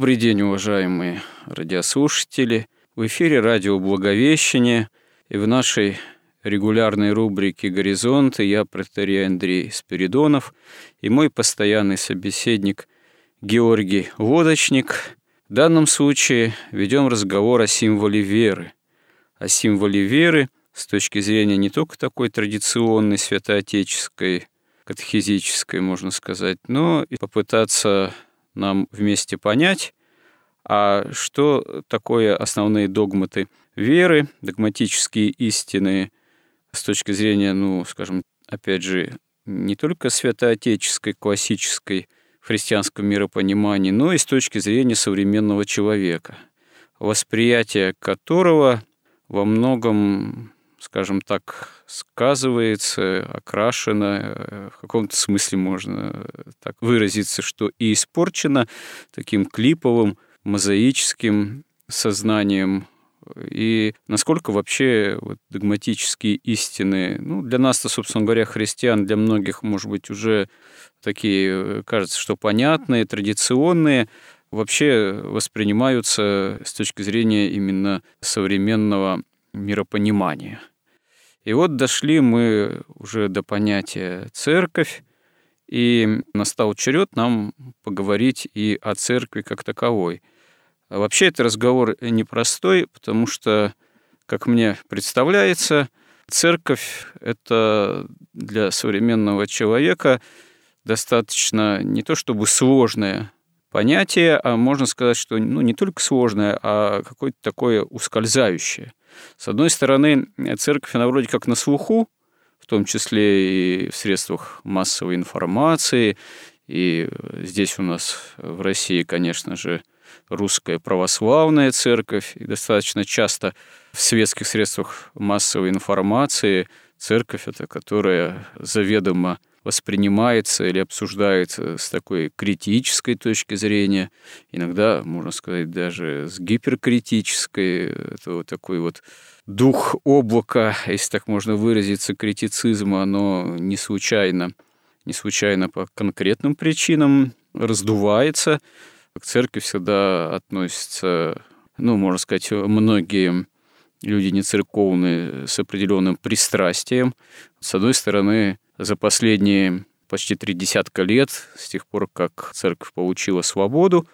Добрый день, уважаемые радиослушатели. В эфире радио «Благовещение» и в нашей регулярной рубрике «Горизонты» я, протерей Андрей Спиридонов, и мой постоянный собеседник Георгий Лодочник. В данном случае ведем разговор о символе веры. О символе веры с точки зрения не только такой традиционной святоотеческой, катехизической, можно сказать, но и попытаться нам вместе понять, а что такое основные догматы веры, догматические истины с точки зрения, ну, скажем, опять же, не только святоотеческой, классической, в христианском миропонимании, но и с точки зрения современного человека, восприятие которого во многом скажем так, сказывается, окрашено, э, в каком-то смысле можно так выразиться, что и испорчено таким клиповым, мозаическим сознанием и насколько вообще вот догматические истины, ну, для нас-то, собственно говоря, христиан, для многих, может быть, уже такие, э, кажется, что понятные, традиционные, вообще воспринимаются с точки зрения именно современного миропонимания. И вот дошли мы уже до понятия церковь, и настал черед нам поговорить и о церкви как таковой. Вообще это разговор непростой, потому что, как мне представляется, церковь — это для современного человека достаточно не то чтобы сложное понятие, а можно сказать, что ну, не только сложное, а какое-то такое ускользающее. С одной стороны, церковь, она вроде как на слуху, в том числе и в средствах массовой информации, и здесь у нас в России, конечно же, русская православная церковь, и достаточно часто в светских средствах массовой информации церковь это, которая заведомо воспринимается или обсуждается с такой критической точки зрения, иногда, можно сказать, даже с гиперкритической. Это вот такой вот дух облака, если так можно выразиться, критицизма, оно не случайно, не случайно по конкретным причинам раздувается. К церкви всегда относятся, ну, можно сказать, многие люди не церковные с определенным пристрастием. С одной стороны, за последние почти три десятка лет, с тех пор, как церковь получила свободу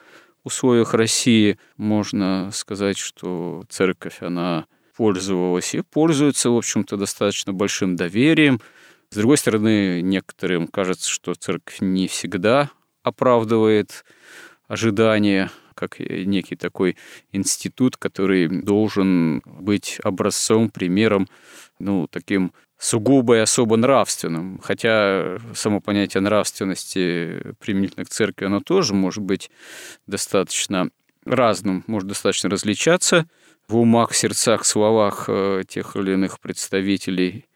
в условиях России, можно сказать, что церковь, она пользовалась и пользуется, в общем-то, достаточно большим доверием. С другой стороны, некоторым кажется, что церковь не всегда оправдывает ожидания как некий такой институт, который должен быть образцом, примером, ну, таким сугубо и особо нравственным. Хотя само понятие нравственности применительно к церкви, оно тоже может быть достаточно разным, может достаточно различаться в умах, сердцах, словах э, тех или иных представителей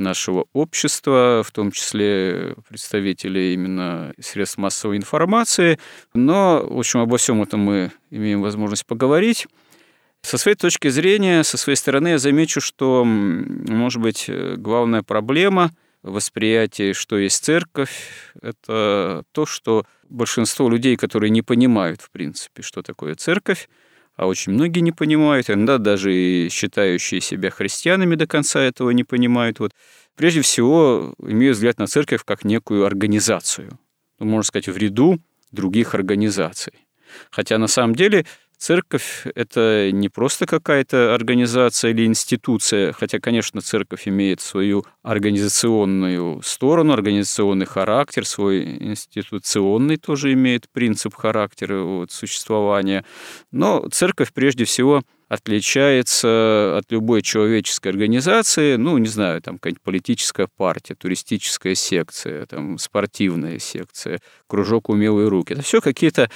нашего общества, в том числе представителей именно средств массовой информации. Но, в общем, обо всем этом мы имеем возможность поговорить. Со своей точки зрения, со своей стороны я замечу, что, может быть, главная проблема восприятия, что есть церковь, это то, что большинство людей, которые не понимают, в принципе, что такое церковь, а очень многие не понимают, иногда даже и считающие себя христианами до конца этого не понимают. Вот, прежде всего, имеют взгляд на церковь как некую организацию, ну, можно сказать, в ряду других организаций. Хотя на самом деле Церковь – это не просто какая-то организация или институция, хотя, конечно, церковь имеет свою организационную сторону, организационный характер, свой институционный тоже имеет принцип характера вот, существования. Но церковь прежде всего отличается от любой человеческой организации, ну, не знаю, там какая-нибудь политическая партия, туристическая секция, там, спортивная секция, кружок умелые руки. Это все какие-то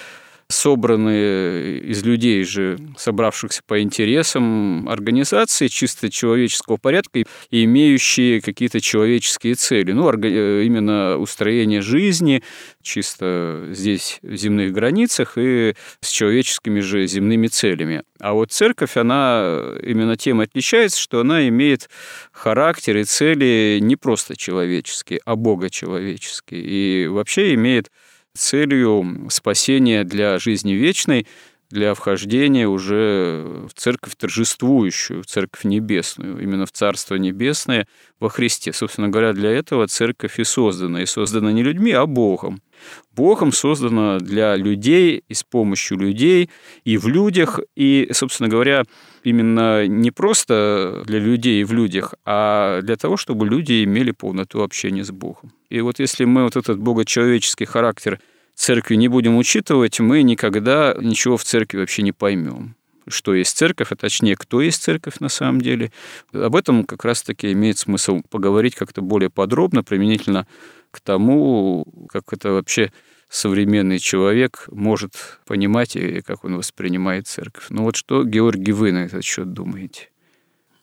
собранные из людей же, собравшихся по интересам организации чисто человеческого порядка и имеющие какие-то человеческие цели. Ну, э, именно устроение жизни чисто здесь, в земных границах, и с человеческими же земными целями. А вот церковь, она именно тем отличается, что она имеет характер и цели не просто человеческие, а богочеловеческие. И вообще имеет целью спасения для жизни вечной, для вхождения уже в церковь торжествующую, в церковь небесную, именно в Царство Небесное во Христе. Собственно говоря, для этого церковь и создана. И создана не людьми, а Богом. Богом создана для людей и с помощью людей, и в людях, и, собственно говоря, именно не просто для людей и в людях, а для того, чтобы люди имели полноту общения с Богом. И вот если мы вот этот богочеловеческий характер церкви не будем учитывать, мы никогда ничего в церкви вообще не поймем что есть церковь, а точнее, кто есть церковь на самом деле. Об этом как раз-таки имеет смысл поговорить как-то более подробно, применительно к тому, как это вообще современный человек может понимать и как он воспринимает церковь. Ну вот что, Георгий, вы на этот счет думаете?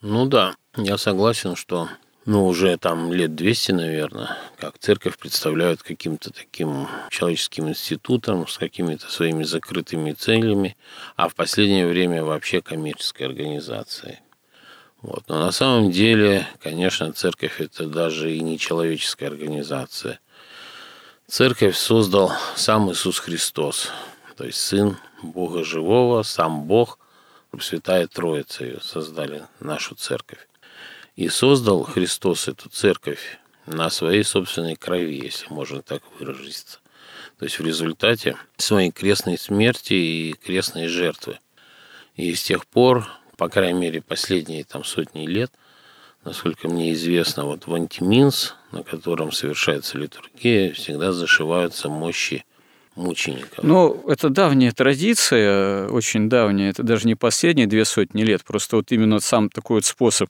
Ну да, я согласен, что ну, уже там лет 200, наверное, как церковь представляют каким-то таким человеческим институтом с какими-то своими закрытыми целями, а в последнее время вообще коммерческой организацией. Вот. Но на самом деле, конечно, церковь это даже и не человеческая организация. Церковь создал сам Иисус Христос, то есть Сын Бога Живого, сам Бог, Святая Троица ее создали, нашу церковь. И создал Христос эту церковь на своей собственной крови, если можно так выразиться. То есть в результате своей крестной смерти и крестной жертвы. И с тех пор, по крайней мере, последние там сотни лет, насколько мне известно, вот в Антиминс, на котором совершается литургия, всегда зашиваются мощи мучеников. Ну, это давняя традиция, очень давняя, это даже не последние две сотни лет, просто вот именно сам такой вот способ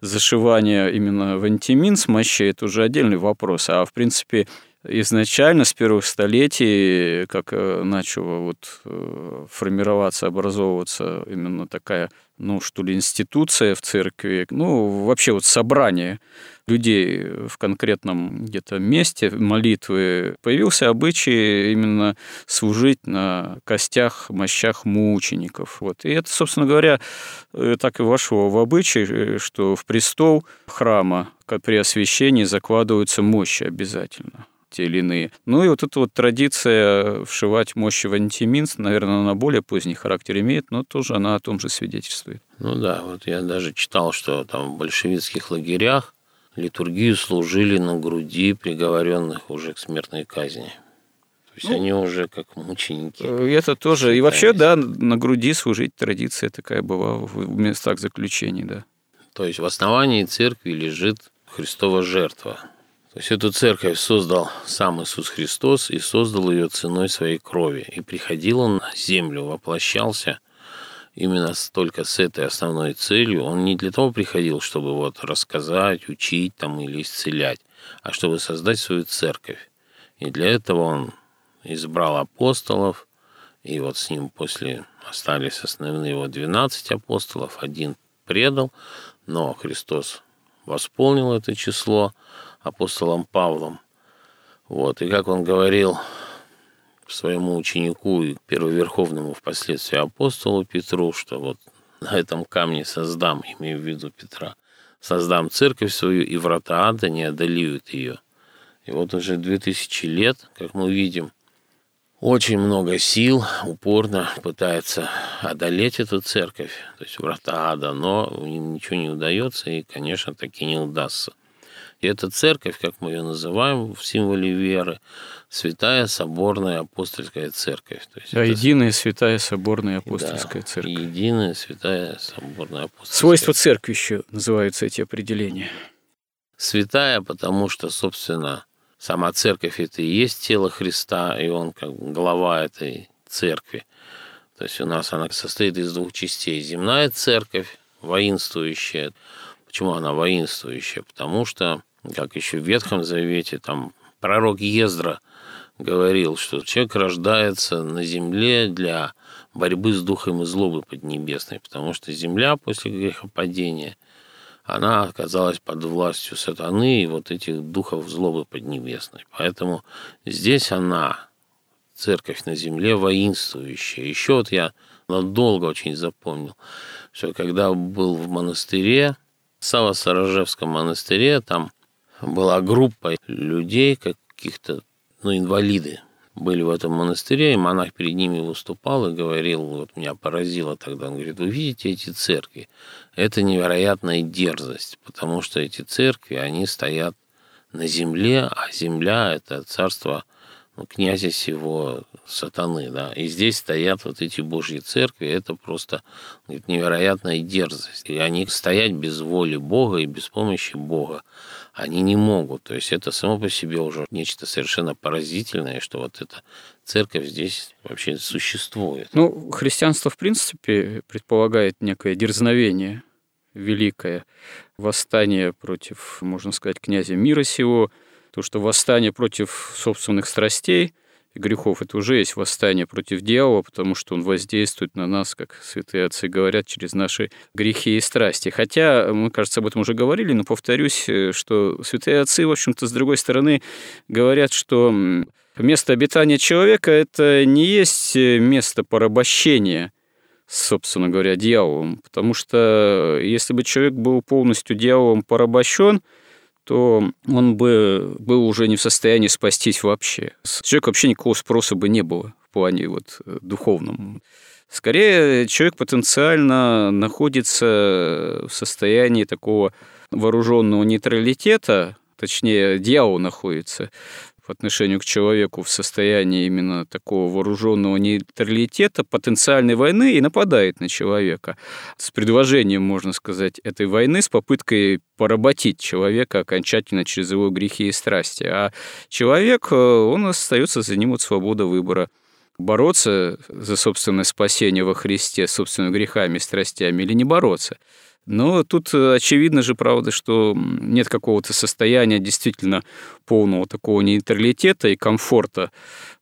зашивания именно в антиминс мощей, это уже отдельный вопрос, а в принципе изначально с первых столетий, как э, начала вот э, формироваться, образовываться именно такая, ну, что ли, институция в церкви, ну, вообще вот собрание людей в конкретном где-то месте молитвы, появился обычай именно служить на костях, мощах мучеников. Вот. И это, собственно говоря, э, так и вошло в обычай, что в престол храма при освящении закладываются мощи обязательно те или иные. Ну и вот эта вот традиция вшивать мощи в антиминс, наверное, она более поздний характер имеет, но тоже она о том же свидетельствует. Ну да, вот я даже читал, что там в большевистских лагерях литургию служили на груди приговоренных уже к смертной казни. То есть ну, они уже как мученики. Э, это тоже. Считались. И вообще, да, на груди служить традиция такая была в местах заключений, да. То есть в основании церкви лежит Христова жертва. То есть эту церковь создал сам Иисус Христос и создал ее ценой своей крови. И приходил он на землю, воплощался именно только с этой основной целью. Он не для того приходил, чтобы вот рассказать, учить там или исцелять, а чтобы создать свою церковь. И для этого он избрал апостолов, и вот с ним после остались основные его 12 апостолов, один предал, но Христос восполнил это число апостолом Павлом. Вот, и как он говорил своему ученику и первоверховному впоследствии апостолу Петру, что вот на этом камне создам, имею в виду Петра, создам церковь свою, и врата ада не одолеют ее. И вот уже две тысячи лет, как мы видим, очень много сил упорно пытается одолеть эту церковь, то есть врата ада, но им ничего не удается, и, конечно, таки не удастся. И эта церковь, как мы ее называем в символе веры, святая соборная апостольская церковь. То есть да, это... единая святая соборная апостольская да, церковь. Единая святая соборная апостольская Свойства церкви еще называются эти определения. Святая, потому что, собственно, сама церковь это и есть тело Христа, и он как глава этой церкви. То есть у нас она состоит из двух частей. Земная церковь, воинствующая. Почему она воинствующая? Потому что, как еще в Ветхом Завете, там пророк Ездра говорил, что человек рождается на земле для борьбы с духом и злобы поднебесной, потому что земля после грехопадения, она оказалась под властью сатаны и вот этих духов злобы поднебесной. Поэтому здесь она, церковь на земле, воинствующая. Еще вот я надолго очень запомнил, что когда был в монастыре, в Саво-Саражевском монастыре, там была группа людей, каких-то, ну, инвалиды были в этом монастыре, и монах перед ними выступал и говорил, вот меня поразило тогда, он говорит, вы видите эти церкви? Это невероятная дерзость, потому что эти церкви, они стоят на земле, а земля – это царство ну, князя сего сатаны, да, и здесь стоят вот эти божьи церкви, это просто говорит, невероятная дерзость, и они стоять без воли Бога и без помощи Бога, они не могут, то есть это само по себе уже нечто совершенно поразительное, что вот эта церковь здесь вообще существует. Ну, христианство, в принципе, предполагает некое дерзновение великое, восстание против, можно сказать, князя мира сего – то, что восстание против собственных страстей грехов – это уже есть восстание против дьявола, потому что он воздействует на нас, как святые отцы говорят, через наши грехи и страсти. Хотя, мы, кажется, об этом уже говорили, но повторюсь, э, что святые отцы, в общем-то, с другой стороны, говорят, что место обитания человека – это не есть э, место порабощения – собственно говоря, дьяволом. Потому что если бы человек был полностью дьяволом порабощен, то он бы был уже не в состоянии спастись вообще. С человека вообще никакого спроса бы не было в плане вот э, духовном. Скорее, человек потенциально находится в состоянии такого вооруженного нейтралитета, точнее, дьявол находится по отношению к человеку в состоянии именно такого вооруженного нейтралитета, потенциальной войны и нападает на человека. С предложением, можно сказать, этой войны, с попыткой поработить человека окончательно через его грехи и страсти. А человек, э, он остается за ним вот свобода выбора бороться за собственное спасение во Христе, собственными грехами и страстями или не бороться. Но тут э, очевидно же, правда, что нет какого-то состояния действительно полного такого нейтралитета и комфорта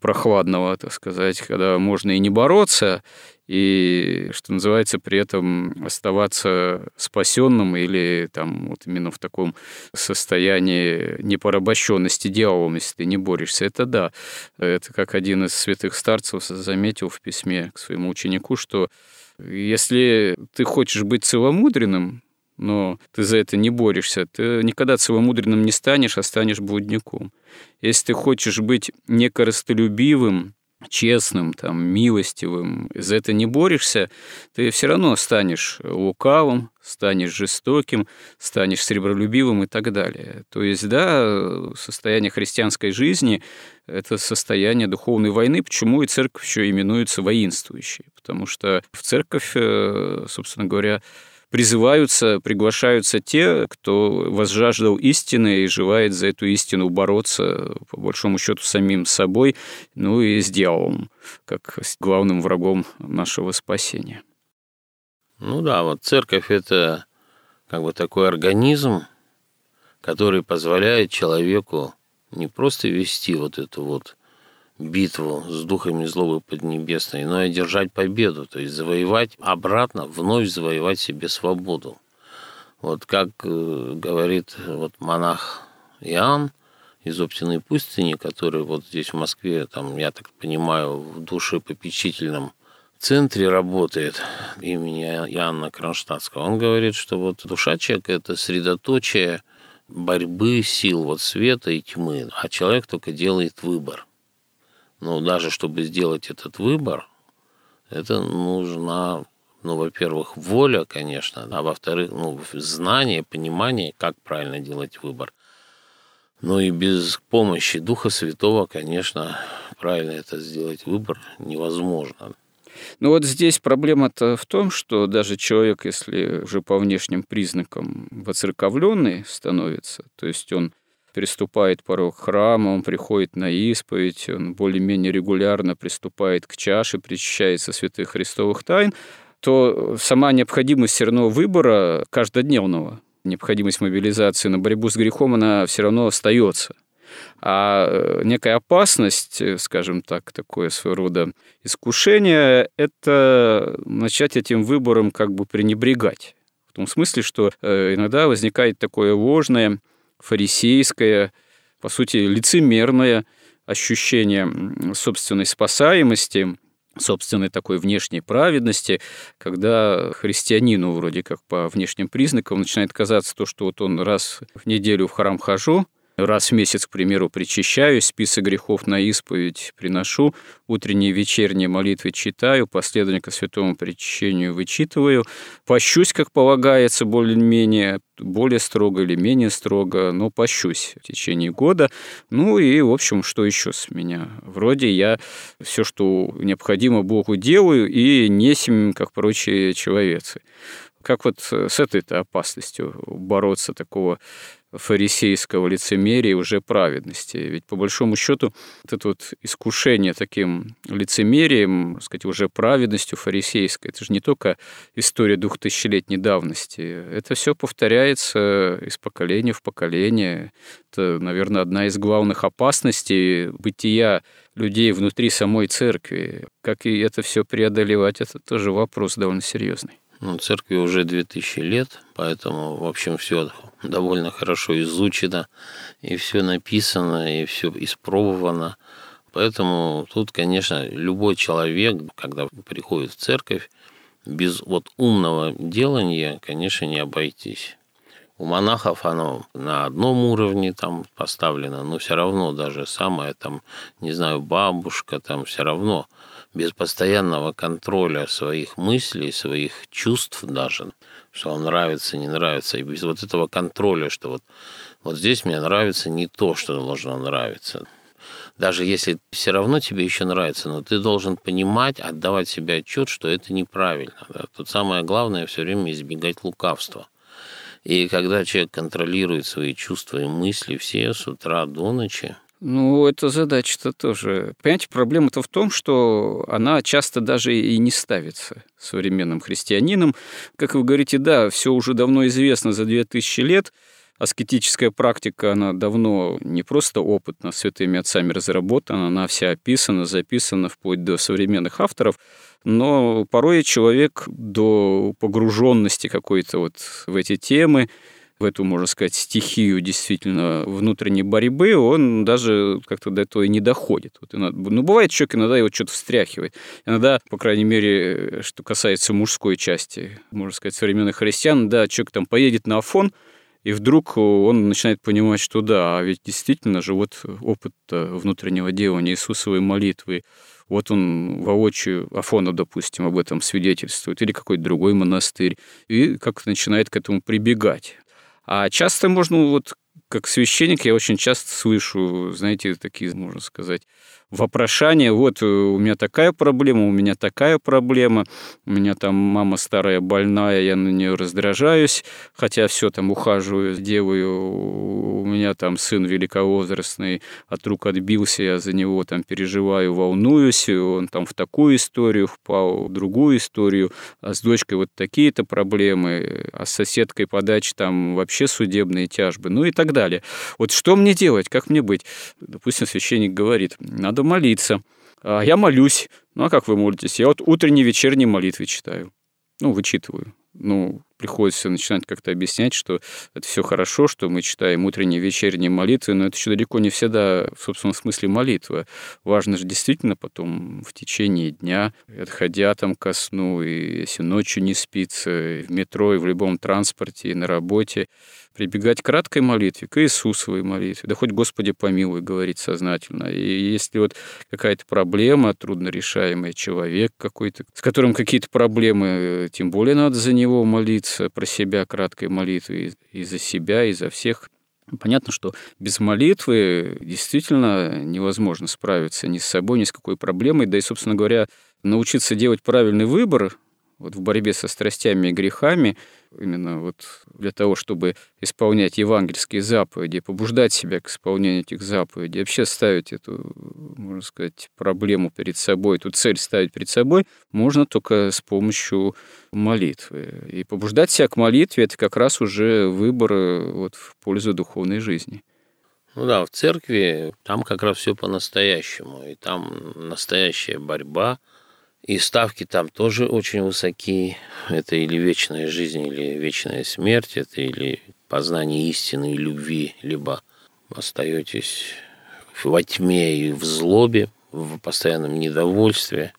прохладного, так сказать, когда можно и не бороться, и, что называется, при этом оставаться спасенным или там вот именно в таком состоянии непорабощенности дьяволом, если ты не борешься. Это да. Это как один из святых старцев заметил в письме к своему ученику, что если ты хочешь быть целомудренным, но ты за это не борешься, ты никогда целомудренным не станешь, а станешь блудником. Если ты хочешь быть некоростолюбивым, честным, там, милостивым, за это не борешься, ты все равно станешь лукавым, станешь жестоким, станешь сребролюбивым и так далее. То есть, да, состояние христианской жизни – это состояние духовной войны, почему и церковь еще именуется воинствующей, потому что в церковь, э, собственно говоря, призываются, приглашаются те, кто возжаждал истины и желает за эту истину бороться, по большому счету, самим собой, ну и с дьяволом, как с главным врагом нашего спасения. Ну да, вот церковь – это как бы такой организм, который позволяет человеку не просто вести вот эту вот битву с духами злобы поднебесной, но и одержать победу, то есть завоевать обратно, вновь завоевать себе свободу. Вот как э, говорит вот монах Иоанн из Оптиной пустыни, который вот здесь в Москве, там, я так понимаю, в душепопечительном центре работает имени Иоанна Кронштадтского, он говорит, что вот душа человека – это средоточие борьбы сил вот света и тьмы, а человек только делает выбор – но даже чтобы сделать этот выбор, это нужна, ну, во-первых, воля, конечно, а во-вторых, ну, знание, понимание, как правильно делать выбор. Ну и без помощи Духа Святого, конечно, правильно это сделать выбор невозможно. Ну вот здесь проблема-то в том, что даже человек, если уже по внешним признакам воцерковленный становится, то есть он переступает порог храма, он приходит на исповедь, он более-менее регулярно приступает к чаше, причащается святых христовых тайн, то сама необходимость все равно выбора каждодневного, необходимость мобилизации на борьбу с грехом, она все равно остается. А э, некая опасность, э, скажем так, такое своего рода искушение, это начать этим выбором как бы пренебрегать. В том смысле, что э, иногда возникает такое ложное, фарисейское, по сути, лицемерное ощущение собственной спасаемости, собственной такой внешней праведности, когда христианину вроде как по внешним признакам начинает казаться то, что вот он раз в неделю в храм хожу, Раз в месяц, к примеру, причащаюсь, список грехов на исповедь приношу, утренние и вечерние молитвы читаю, последование к святому причащению вычитываю, пощусь, как полагается, более-менее, более строго или менее строго, но пощусь в течение года. Ну и, в общем, что еще с меня? Вроде я все, что необходимо Богу делаю, и несем, как прочие человецы. Как вот с этой-то опасностью бороться такого фарисейского лицемерия уже праведности. Ведь по большому счету вот это вот искушение таким лицемерием, сказать, уже праведностью фарисейской, это же не только история двухтысячелетней давности, это все повторяется из поколения в поколение. Это, наверное, одна из главных опасностей бытия людей внутри самой церкви. Как и это все преодолевать, это тоже вопрос довольно серьезный. Ну, церкви уже 2000 лет, поэтому, в общем, все довольно хорошо изучено, и все написано, и все испробовано. Поэтому тут, конечно, любой человек, когда приходит в церковь, без вот умного делания, конечно, не обойтись. У монахов оно на одном уровне там поставлено, но все равно даже самая там, не знаю, бабушка там все равно без постоянного контроля своих мыслей, своих чувств даже, что вам нравится, не нравится, и без вот этого контроля, что вот, вот здесь мне нравится не то, что должно нравиться. Даже если все равно тебе еще нравится, но ты должен понимать, отдавать себе отчет, что это неправильно. Да? Тут самое главное все время избегать лукавства. И когда человек контролирует свои чувства и мысли все с утра до ночи, ну, эта задача-то тоже. Понимаете, проблема-то в том, что она часто даже и не ставится современным христианином. Как вы говорите, да, все уже давно известно за 2000 лет, аскетическая практика, она давно не просто опытно святыми отцами разработана, она вся описана, записана вплоть до современных авторов, но порой человек до погруженности какой-то вот в эти темы, в эту, можно сказать, стихию действительно внутренней борьбы, он даже как-то до этого и не доходит. Вот иногда, ну, бывает, человек иногда его что-то встряхивает. Иногда, по крайней мере, что касается мужской части, можно сказать, современных христиан, да, человек там поедет на Афон, и вдруг он начинает понимать, что да, а ведь действительно же вот опыт внутреннего делания Иисусовой молитвы, вот он воочию Афона, допустим, об этом свидетельствует, или какой-то другой монастырь, и как начинает к этому прибегать. А часто можно, вот как священник, я очень часто слышу, знаете, такие, можно сказать, вопрошание, вот э, у меня такая проблема, у меня такая проблема, у меня там мама старая больная, я на нее раздражаюсь, хотя все там ухаживаю, делаю, у меня там сын великовозрастный от рук отбился, я за него там переживаю, волнуюсь, он там в такую историю впал, в другую историю, а с дочкой вот такие-то проблемы, а с соседкой подачи там вообще судебные тяжбы, ну и так далее. Вот что мне делать, как мне быть? Допустим, священник говорит, надо молиться. А я молюсь. Ну, а как вы молитесь? Я вот утренние, вечерние молитвы читаю. Ну, вычитываю. Ну, приходится начинать как-то объяснять, что это все хорошо, что мы читаем утренние, вечерние молитвы, но это еще далеко не всегда в собственном смысле молитва. Важно же действительно потом в течение дня, отходя там ко сну, и если ночью не спится, и в метро, и в любом транспорте, и на работе, прибегать к краткой молитве, к Иисусовой молитве, да хоть Господи помилуй, говорить сознательно. И если вот какая-то проблема, труднорешаемый человек какой-то, с которым какие-то проблемы, тем более надо за него молиться, про себя краткой молитвы и за себя, и за всех Понятно, что без молитвы действительно невозможно справиться ни с собой, ни с какой проблемой. Да и, собственно говоря, научиться делать правильный выбор вот в борьбе со страстями и грехами, именно вот для того, чтобы исполнять евангельские заповеди, побуждать себя к исполнению этих заповедей, вообще ставить эту, можно сказать, проблему перед собой, эту цель ставить перед собой, можно только с помощью молитвы. И побуждать себя к молитве – это как раз уже выбор э, вот, в пользу духовной жизни. Ну да, в церкви там как раз все по-настоящему, и там настоящая борьба – и ставки там тоже очень высокие. Это или вечная жизнь, или вечная смерть, это или познание истины и любви, либо остаетесь во тьме и в злобе, в постоянном недовольстве,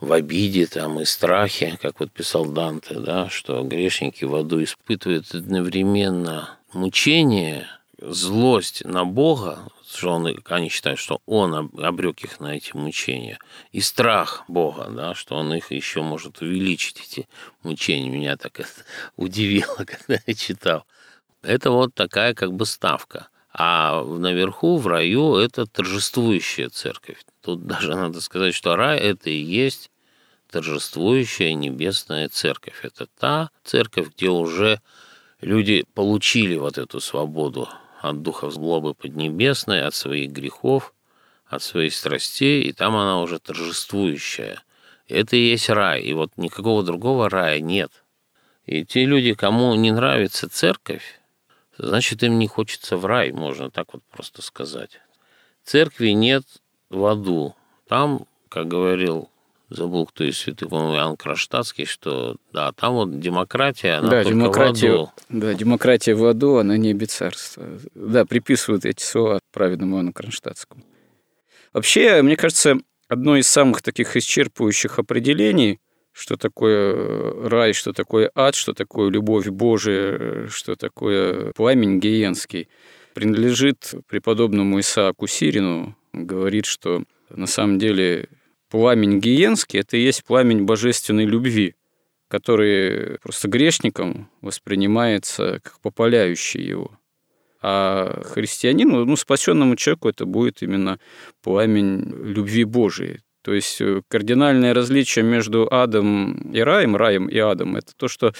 в обиде там и страхе, как вот писал Данте, да, что грешники в аду испытывают одновременно мучение, злость на Бога, что он, они считают, что он обрек их на эти мучения, и страх Бога, да, что он их еще может увеличить, эти мучения. Меня так это удивило, когда я читал. Это вот такая как бы ставка. А наверху, в раю, это торжествующая церковь. Тут даже надо сказать, что рай – это и есть торжествующая небесная церковь. Это та церковь, где уже люди получили вот эту свободу от духов злобы поднебесной, от своих грехов, от своих страстей, и там она уже торжествующая. Это и есть рай, и вот никакого другого рая нет. И те люди, кому не нравится церковь, значит, им не хочется в рай, можно так вот просто сказать. Церкви нет в аду. Там, как говорил забыл, кто из святых, по-моему, Иоанн Кронштадтский, что да, там вот демократия, она да, демократия, в аду. Да, демократия в аду, она не царства. Да, приписывают эти слова праведному Иоанну Кронштадтскому. Вообще, мне кажется, одно из самых таких исчерпывающих определений, что такое рай, что такое ад, что такое любовь Божия, что такое пламень гиенский, принадлежит преподобному Исааку Сирину. Говорит, что на самом деле пламень гиенский – это и есть пламень божественной любви, который просто грешником воспринимается как попаляющий его. А христианину, ну, спасенному человеку это будет именно пламень любви Божией. То есть э, кардинальное различие между адом и раем, раем и адом, это то, что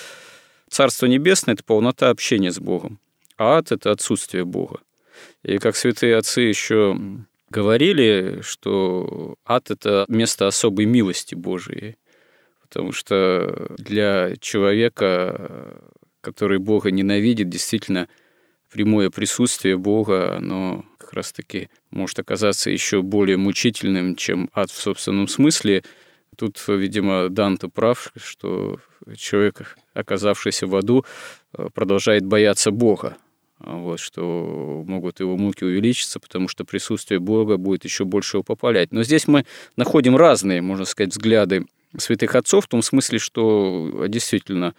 Царство Небесное – это полнота общения с Богом, а ад – это отсутствие Бога. И как святые отцы еще говорили, что ад – это место особой милости Божией, потому что для человека, который Бога ненавидит, действительно прямое присутствие Бога, оно как раз-таки может оказаться еще более мучительным, чем ад в собственном смысле. Тут, видимо, Данте прав, что человек, оказавшийся в аду, продолжает бояться Бога, вот, что могут его муки увеличиться, потому что присутствие Бога будет еще больше его попалять. Но здесь мы находим разные, можно сказать, взгляды святых отцов, в том смысле, что действительно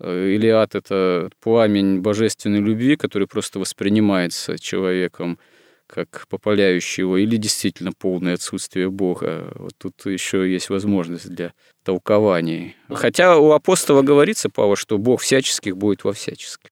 э, Илиад – это пламень божественной любви, который просто воспринимается человеком как попаляющий его, или действительно полное отсутствие Бога. Вот тут еще есть возможность для толкований. Хотя у апостола говорится, Павла, что Бог всяческих будет во всяческих.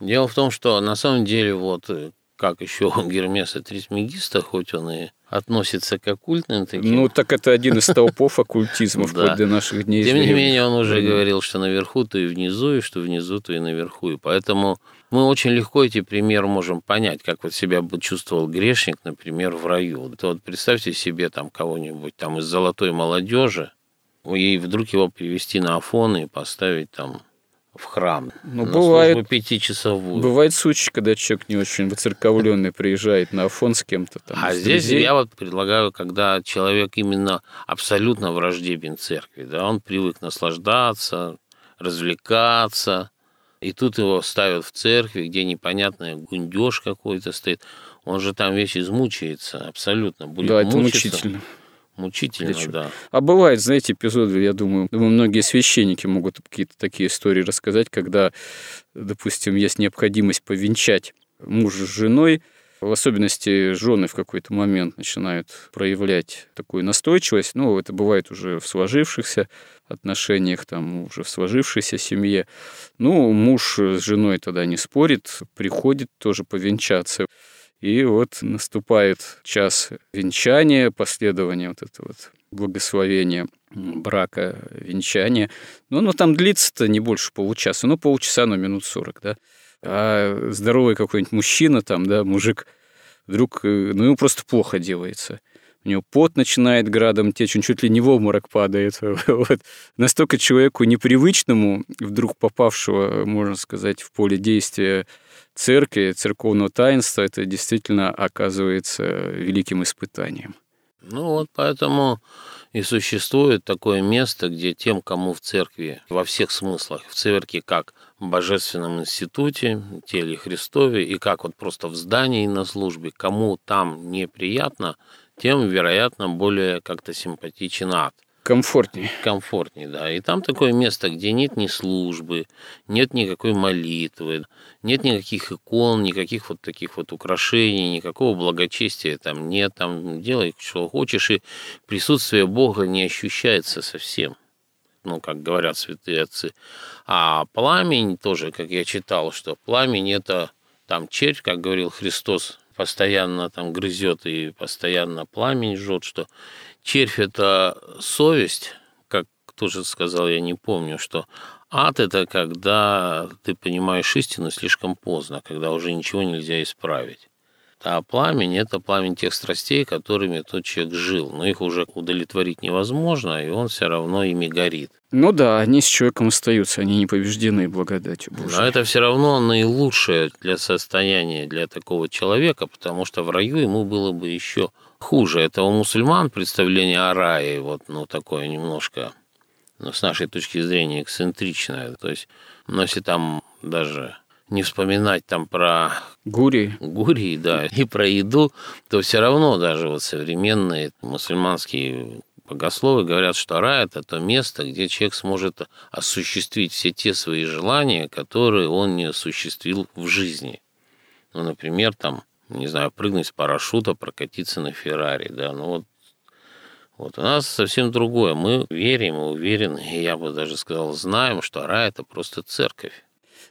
Дело в том, что на самом деле вот э, как еще Гермеса Трисмегиста, хоть он и относится к оккультным таким. Ну, так это один из столпов оккультизма вплоть до наших дней. Тем не менее, он уже говорил, что наверху, то и внизу, и что внизу, то и наверху. И поэтому мы очень легко эти примеры можем понять, как вот себя бы чувствовал грешник, например, в раю. То вот представьте себе там кого-нибудь там из золотой молодежи, и вдруг его привести на Афон и поставить там в храм. Ну, на бывает, пятичасовую. Бывает случай, когда человек не очень выцерковленный приезжает на Афон с кем-то там. А здесь друзей. я вот предлагаю, когда человек именно абсолютно враждебен церкви, да, он привык наслаждаться, развлекаться, и тут его ставят в церкви, где непонятный гундеж какой-то стоит. Он же там весь измучается абсолютно. Будет да, это мучительно. Мучительно, да. А бывает, знаете, эпизоды, я думаю, думаю, многие священники могут какие-то такие истории рассказать, когда, допустим, есть необходимость повенчать мужа с женой, В особенности жены в какой-то момент начинают проявлять такую настойчивость. Ну, это бывает уже в сложившихся отношениях, там, уже в сложившейся семье. Ну, муж с женой тогда не спорит, приходит тоже повенчаться. И вот наступает час венчания, последования вот этого вот благословения брака, венчания. Ну, оно там длится-то не больше получаса, ну, полчаса, но минут сорок, да. А здоровый какой-нибудь мужчина там, да, мужик, вдруг, э, ну, ему просто плохо делается. У него пот начинает градом течь, он чуть ли не в обморок падает. Вот. Настолько человеку непривычному, вдруг попавшего, можно сказать, в поле действия церкви, церковного таинства, это действительно оказывается великим испытанием. Ну вот поэтому и существует такое место, где тем, кому в церкви во всех смыслах, в церкви как в божественном институте, теле Христове, и как вот просто в здании на службе, кому там неприятно, тем, вероятно, более как-то симпатичен ад. Комфортнее. Комфортнее, да. И там такое место, где нет ни службы, нет никакой молитвы, нет никаких икон, никаких вот таких вот украшений, никакого благочестия там нет. Там делай, что хочешь, и присутствие Бога не ощущается совсем. Ну, как говорят святые отцы. А пламень тоже, как я читал, что пламень – это там червь, как говорил Христос, постоянно там грызет и постоянно пламень жжет, что червь – это совесть, как тоже сказал, я не помню, что ад – это когда ты понимаешь истину слишком поздно, когда уже ничего нельзя исправить. А пламень – это пламень тех страстей, которыми тот человек жил. Но их уже удовлетворить невозможно, и он все равно ими горит. Ну да, они с человеком остаются, они не побеждены благодатью Божией. Но это все равно наилучшее для состояния для такого человека, потому что в раю ему было бы еще хуже. Это у мусульман представление о рае, вот, ну, такое немножко, ну, с нашей точки зрения, эксцентричное. То есть, ну, если там даже не вспоминать там про гури, гури, да, и про еду, то все равно даже вот современные мусульманские богословы говорят, что рай – это то место, где человек сможет осуществить все те свои желания, которые он не осуществил в жизни. Ну, например, там, не знаю, прыгнуть с парашюта, прокатиться на Феррари, да, ну вот вот у нас совсем другое. Мы верим и уверены, и я бы даже сказал, знаем, что рай – это просто церковь.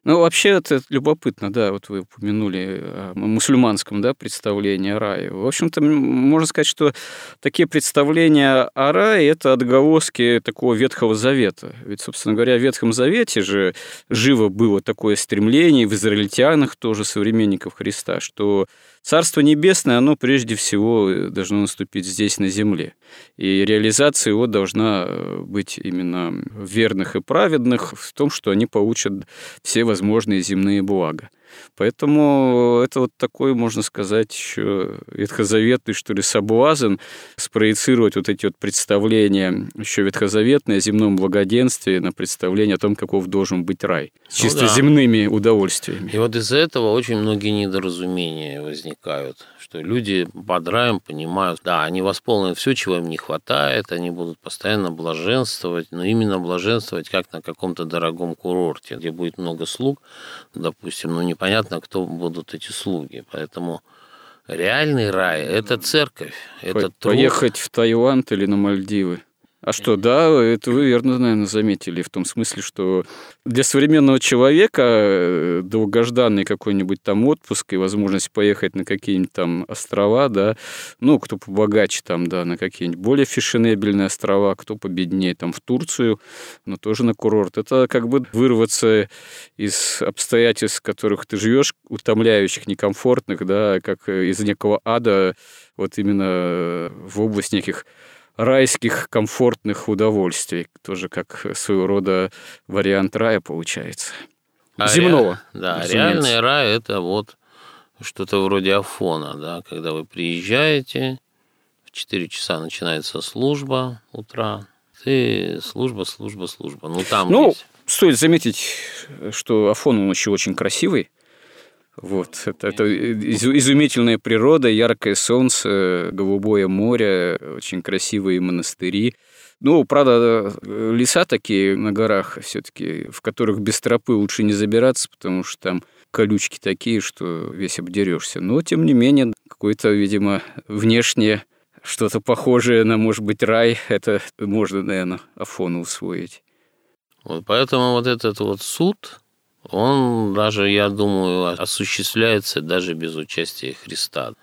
Ну, вообще, это любопытно, да, вот вы упомянули о мусульманском да, представлении о рае. В общем-то, можно сказать, что такие представления о рае – это отголоски такого Ветхого Завета. Ведь, собственно говоря, в Ветхом Завете же живо было такое стремление в израильтянах, тоже современников Христа, что Царство Небесное, оно прежде всего э, должно наступить здесь, на земле. И реализация его должна э, быть именно верных и праведных в том, что они получат все возможные земные блага. Поэтому это вот такой, можно сказать, еще ветхозаветный, что ли, соблазн спроецировать вот эти вот представления еще ветхозаветные о земном благоденствии на представление о том, каков должен быть рай. С ну чисто да. земными удовольствиями. И вот из-за этого очень многие недоразумения возникают, что люди под раем понимают, да, они восполнят все, чего им не хватает, они будут постоянно блаженствовать, но именно блаженствовать как на каком-то дорогом курорте, где будет много слуг, допустим, ну непонятно, кто будут эти слуги. Поэтому реальный рай – это церковь, это Поехать труд. в Таиланд или на Мальдивы. А что, да, это вы верно, наверное, заметили, в том смысле, что для современного человека э, долгожданный какой-нибудь там отпуск и возможность поехать на какие-нибудь там острова, да, ну, кто побогаче там, да, на какие-нибудь более фешенебельные острова, кто победнее там в Турцию, но тоже на курорт. Это как бы вырваться из обстоятельств, в которых ты живешь, утомляющих, некомфортных, да, как из некого ада, вот именно в область неких райских комфортных удовольствий. Тоже как своего рода вариант рая получается. А Земного. Ре... Да, разумеется. реальный рай – это вот что-то вроде Афона, да, когда вы приезжаете, в 4 часа начинается служба утра, и служба, служба, служба. Ну, там ну, есть. стоит заметить, что Афон, он еще очень красивый, вот, это, это изумительная природа, яркое солнце, голубое море, очень красивые монастыри. Ну, правда, леса такие на горах все-таки, в которых без тропы лучше не забираться, потому что там колючки такие, что весь обдерешься. Но, тем не менее, какое-то, видимо, внешнее что-то похожее на, может быть, рай, это можно, наверное, Афону усвоить. Вот поэтому вот этот вот суд, он даже, я думаю, осуществляется даже без участия Христа.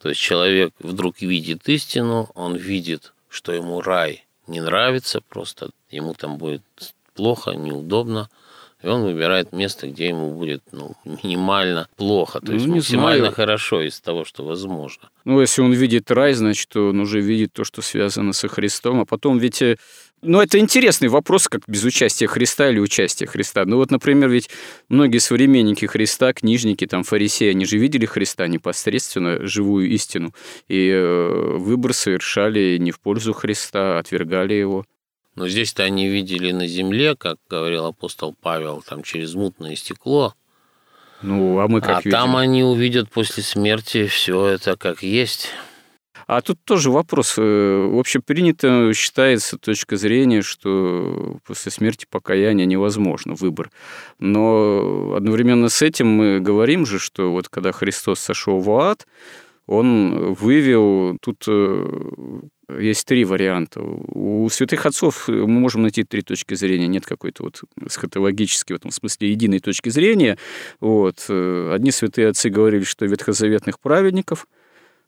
То есть человек вдруг видит истину, он видит, что ему рай не нравится, просто ему там будет плохо, неудобно, и он выбирает место, где ему будет ну, минимально плохо, то ну, есть максимально знаю. хорошо из того, что возможно. Ну, если он видит рай, значит, он уже видит то, что связано со Христом. А потом ведь э, ну, это интересный вопрос, как без участия Христа или участия Христа. Ну, вот, например, ведь многие современники Христа, книжники, там, фарисеи, они же видели Христа непосредственно, живую истину, и э, выбор совершали не в пользу Христа, а отвергали его. Но здесь-то они видели на земле, как говорил апостол Павел, там через мутное стекло. Ну, а мы как А видим? там они увидят после смерти все это как есть. А тут тоже вопрос. В общем, принято считается точка зрения, что после смерти покаяния невозможно выбор. Но одновременно с этим мы говорим же, что вот когда Христос сошел в ад, он вывел тут э, есть три варианта. У святых отцов мы можем найти три точки зрения. Нет какой-то вот эсхатологической в этом смысле единой точки зрения. Вот. Одни святые отцы говорили, что ветхозаветных праведников,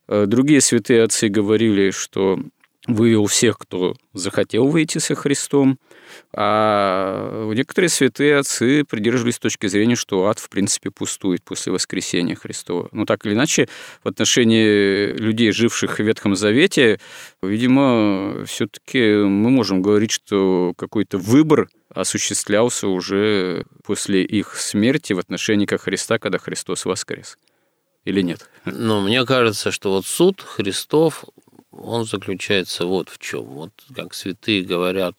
другие святые отцы говорили, что вывел всех, кто захотел выйти со Христом, а некоторые святые отцы придерживались точки зрения, что ад, в принципе, пустует после воскресения Христова. Но так или иначе, в отношении людей, живших в Ветхом Завете, видимо, все таки мы можем говорить, что какой-то выбор осуществлялся уже после их смерти в отношении как Христа, когда Христос воскрес. Или нет? Ну, мне кажется, что вот суд Христов он заключается вот в чем. Вот как святые говорят,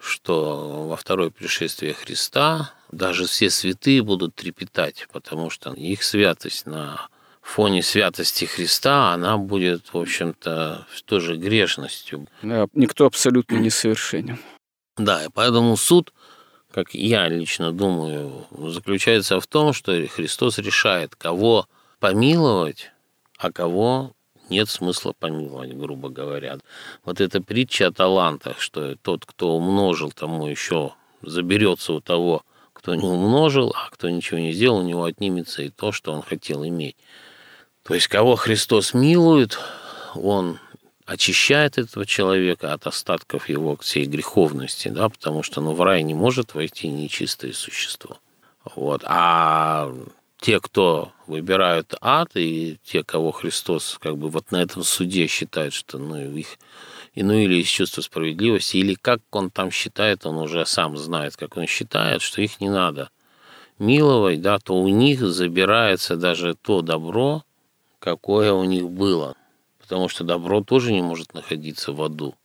что во второе пришествие Христа даже все святые будут трепетать, потому что их святость на фоне святости Христа, она будет, в общем-то, тоже грешностью. Да, никто абсолютно не совершенен. Да, и поэтому суд, как я лично думаю, заключается в том, что Христос решает, кого помиловать, а кого нет смысла помиловать, грубо говоря. Вот эта притча о талантах, что тот, кто умножил, тому еще заберется у того, кто не умножил, а кто ничего не сделал, у него отнимется и то, что он хотел иметь. То есть, кого Христос милует, он очищает этого человека от остатков его всей греховности, да, потому что ну, в рай не может войти нечистое существо. Вот. А те, кто выбирают ад, и те, кого Христос как бы вот на этом суде считает, что ну, их и ну или из чувства справедливости, или как он там считает, он уже сам знает, как он считает, что их не надо миловать, да, то у них забирается даже то добро, какое у них было. Потому что добро тоже не может находиться в аду.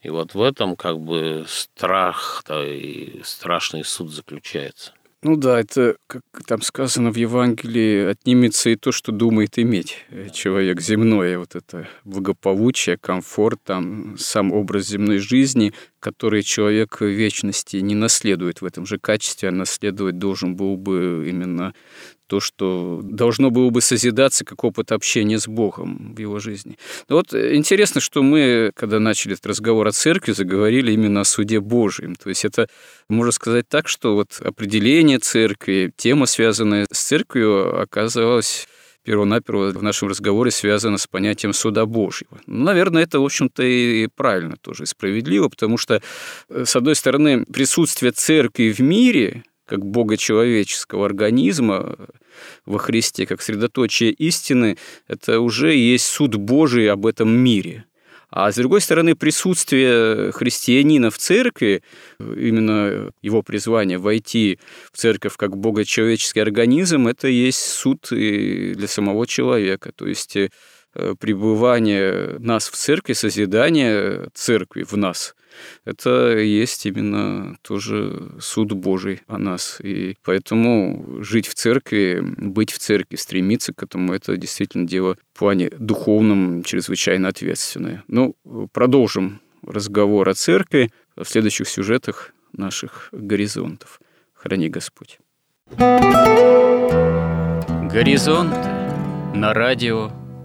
И вот в этом как бы страх и страшный суд заключается. Ну да, это, как там сказано в Евангелии, отнимется и то, что думает иметь э, человек земное, вот это благополучие, комфорт, там, сам образ земной жизни, который человек в вечности не наследует в этом же качестве, а наследовать должен был бы именно то, что должно было бы созидаться как опыт общения с Богом в его жизни. Но вот интересно, что мы, когда начали этот разговор о церкви, заговорили именно о суде Божьем. То есть это, можно сказать так, что вот определение церкви, тема, связанная с церковью, оказалась первонаперво в нашем разговоре связана с понятием суда Божьего. Ну, наверное, это, в общем-то, и правильно тоже, и справедливо, потому что, э, с одной стороны, присутствие церкви в мире как Бога человеческого организма во Христе, как средоточие истины, это уже есть суд Божий об этом мире. А с другой стороны, присутствие христианина в церкви, именно его призвание войти в церковь как богочеловеческий организм, это есть суд и для самого человека. То есть э, пребывание нас в церкви, созидание церкви в нас – это есть именно тоже суд Божий о нас. И поэтому жить в церкви, быть в церкви, стремиться к этому, это действительно дело в плане духовном чрезвычайно ответственное. Ну, продолжим разговор о церкви в следующих сюжетах наших горизонтов. Храни Господь. Горизонт на радио